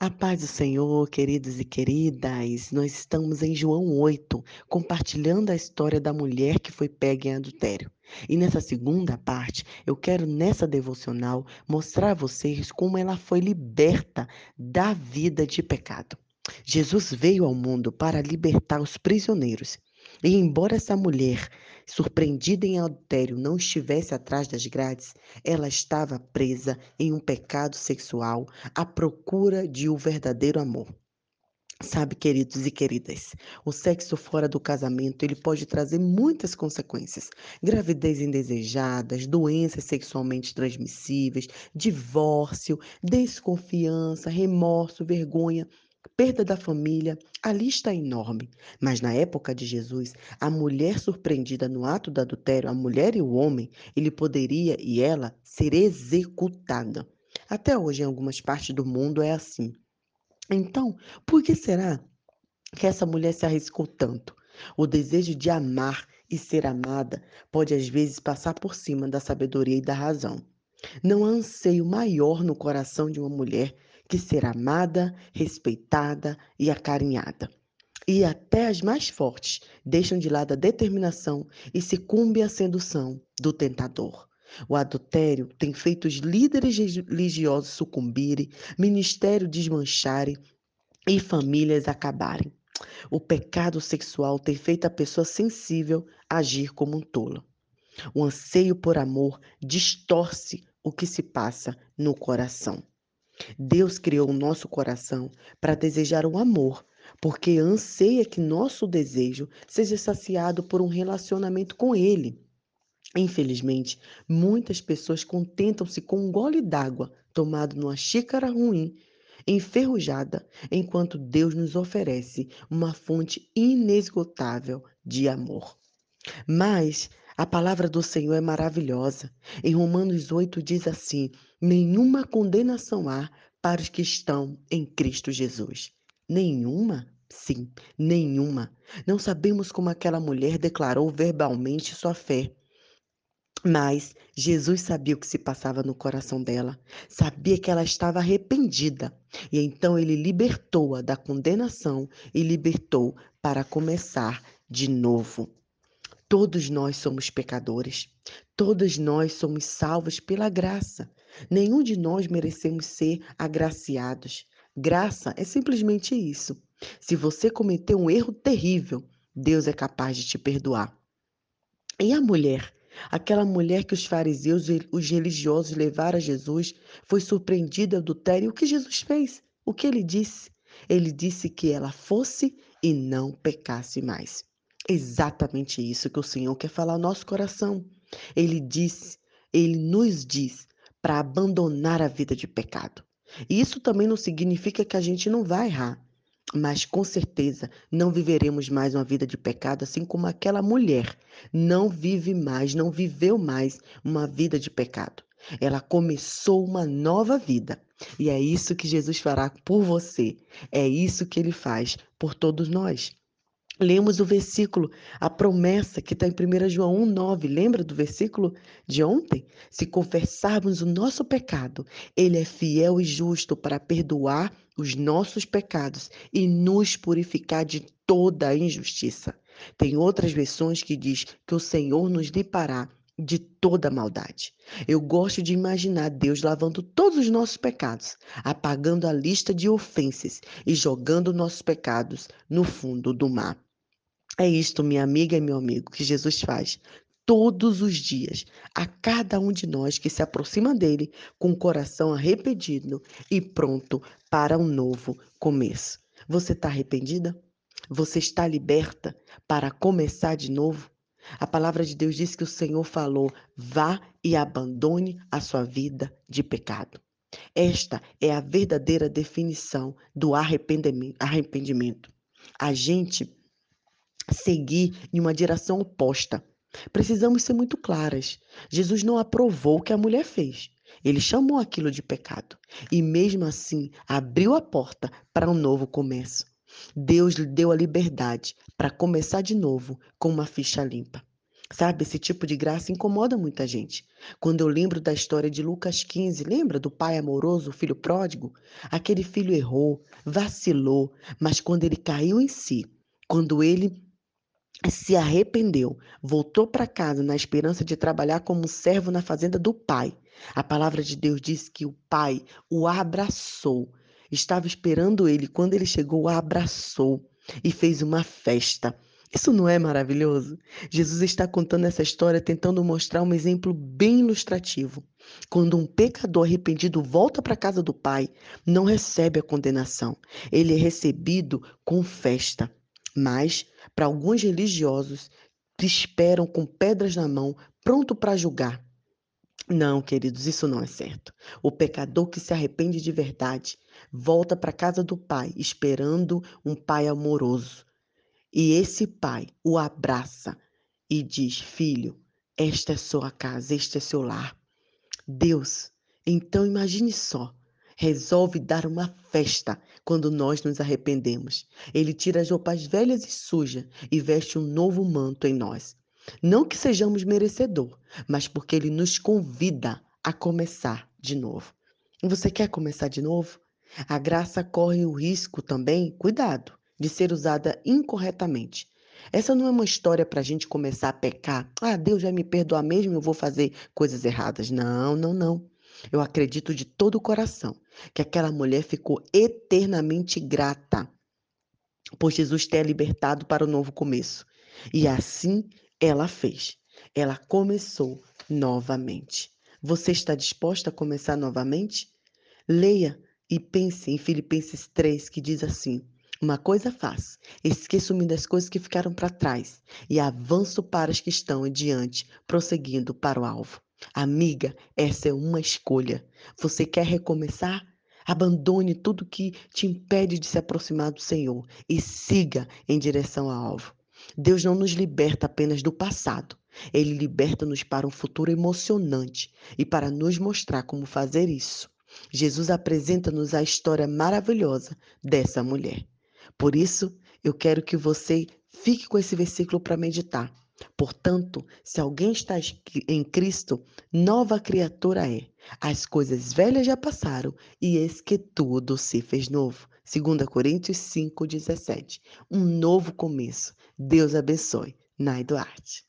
A paz do Senhor, queridos e queridas, nós estamos em João 8, compartilhando a história da mulher que foi pega em adultério. E nessa segunda parte, eu quero nessa devocional mostrar a vocês como ela foi liberta da vida de pecado. Jesus veio ao mundo para libertar os prisioneiros. E embora essa mulher, surpreendida em adultério, não estivesse atrás das grades, ela estava presa em um pecado sexual à procura de um verdadeiro amor. Sabe, queridos e queridas, o sexo fora do casamento, ele pode trazer muitas consequências. Gravidez indesejadas, doenças sexualmente transmissíveis, divórcio, desconfiança, remorso, vergonha, perda da família, a lista é enorme. Mas na época de Jesus, a mulher surpreendida no ato do adultério, a mulher e o homem, ele poderia e ela ser executada. Até hoje, em algumas partes do mundo, é assim. Então, por que será que essa mulher se arriscou tanto? O desejo de amar e ser amada pode às vezes passar por cima da sabedoria e da razão. Não há anseio maior no coração de uma mulher que ser amada, respeitada e acarinhada. E até as mais fortes deixam de lado a determinação e se cumbe à sedução do tentador. O adultério tem feito os líderes religiosos sucumbirem, ministério desmancharem e famílias acabarem. O pecado sexual tem feito a pessoa sensível agir como um tolo. O anseio por amor distorce o que se passa no coração. Deus criou o nosso coração para desejar o amor, porque anseia que nosso desejo seja saciado por um relacionamento com Ele. Infelizmente, muitas pessoas contentam-se com um gole d'água tomado numa xícara ruim, enferrujada, enquanto Deus nos oferece uma fonte inesgotável de amor. Mas a palavra do Senhor é maravilhosa. Em Romanos 8 diz assim: nenhuma condenação há para os que estão em Cristo Jesus. Nenhuma? Sim, nenhuma. Não sabemos como aquela mulher declarou verbalmente sua fé. Mas Jesus sabia o que se passava no coração dela, sabia que ela estava arrependida, e então ele libertou-a da condenação e libertou para começar de novo. Todos nós somos pecadores. Todos nós somos salvos pela graça. Nenhum de nós merecemos ser agraciados. Graça é simplesmente isso. Se você cometeu um erro terrível, Deus é capaz de te perdoar. E a mulher? Aquela mulher que os fariseus e os religiosos levaram a Jesus foi surpreendida em adultério. O que Jesus fez? O que ele disse? Ele disse que ela fosse e não pecasse mais exatamente isso que o Senhor quer falar ao nosso coração. Ele diz, ele nos diz para abandonar a vida de pecado. E isso também não significa que a gente não vai errar, mas com certeza não viveremos mais uma vida de pecado, assim como aquela mulher não vive mais, não viveu mais uma vida de pecado. Ela começou uma nova vida. E é isso que Jesus fará por você. É isso que ele faz por todos nós. Lemos o versículo, a promessa que está em 1 João 1,9. Lembra do versículo de ontem? Se confessarmos o nosso pecado, Ele é fiel e justo para perdoar os nossos pecados e nos purificar de toda a injustiça. Tem outras versões que diz que o Senhor nos limpará de toda maldade. Eu gosto de imaginar Deus lavando todos os nossos pecados, apagando a lista de ofensas e jogando nossos pecados no fundo do mar. É isto, minha amiga e meu amigo, que Jesus faz todos os dias a cada um de nós que se aproxima dele com o coração arrependido e pronto para um novo começo. Você está arrependida? Você está liberta para começar de novo? A palavra de Deus diz que o Senhor falou: vá e abandone a sua vida de pecado. Esta é a verdadeira definição do arrependimento. A gente seguir em uma direção oposta. Precisamos ser muito claras. Jesus não aprovou o que a mulher fez. Ele chamou aquilo de pecado e, mesmo assim, abriu a porta para um novo começo. Deus lhe deu a liberdade para começar de novo com uma ficha limpa. Sabe, esse tipo de graça incomoda muita gente. Quando eu lembro da história de Lucas 15, lembra do pai amoroso, o filho pródigo? Aquele filho errou, vacilou, mas quando ele caiu em si, quando ele se arrependeu, voltou para casa na esperança de trabalhar como servo na fazenda do pai. A palavra de Deus diz que o pai o abraçou. Estava esperando ele, quando ele chegou, o abraçou e fez uma festa. Isso não é maravilhoso? Jesus está contando essa história tentando mostrar um exemplo bem ilustrativo. Quando um pecador arrependido volta para a casa do Pai, não recebe a condenação. Ele é recebido com festa. Mas, para alguns religiosos, esperam com pedras na mão, pronto para julgar. Não, queridos, isso não é certo. O pecador que se arrepende de verdade volta para a casa do Pai, esperando um Pai amoroso e esse pai o abraça e diz: Filho, esta é sua casa, este é seu lar. Deus, então imagine só, resolve dar uma festa quando nós nos arrependemos. Ele tira as roupas velhas e sujas e veste um novo manto em nós. Não que sejamos merecedor, mas porque ele nos convida a começar de novo. Você quer começar de novo? A graça corre o risco também, cuidado, de ser usada incorretamente. Essa não é uma história para a gente começar a pecar. Ah, Deus vai me perdoar mesmo, eu vou fazer coisas erradas. Não, não, não. Eu acredito de todo o coração que aquela mulher ficou eternamente grata por Jesus ter libertado para o novo começo. E assim ela fez. Ela começou novamente. Você está disposta a começar novamente? Leia e pense em Filipenses 3, que diz assim: uma coisa faz: esqueço-me das coisas que ficaram para trás e avanço para as que estão adiante, prosseguindo para o alvo. Amiga, essa é uma escolha. Você quer recomeçar? Abandone tudo que te impede de se aproximar do Senhor e siga em direção ao alvo. Deus não nos liberta apenas do passado, ele liberta-nos para um futuro emocionante e para nos mostrar como fazer isso. Jesus apresenta-nos a história maravilhosa dessa mulher. Por isso, eu quero que você fique com esse versículo para meditar. Portanto, se alguém está em Cristo, nova criatura é. As coisas velhas já passaram e eis que tudo se fez novo. 2 Coríntios 5,17. Um novo começo. Deus abençoe. Nai Duarte.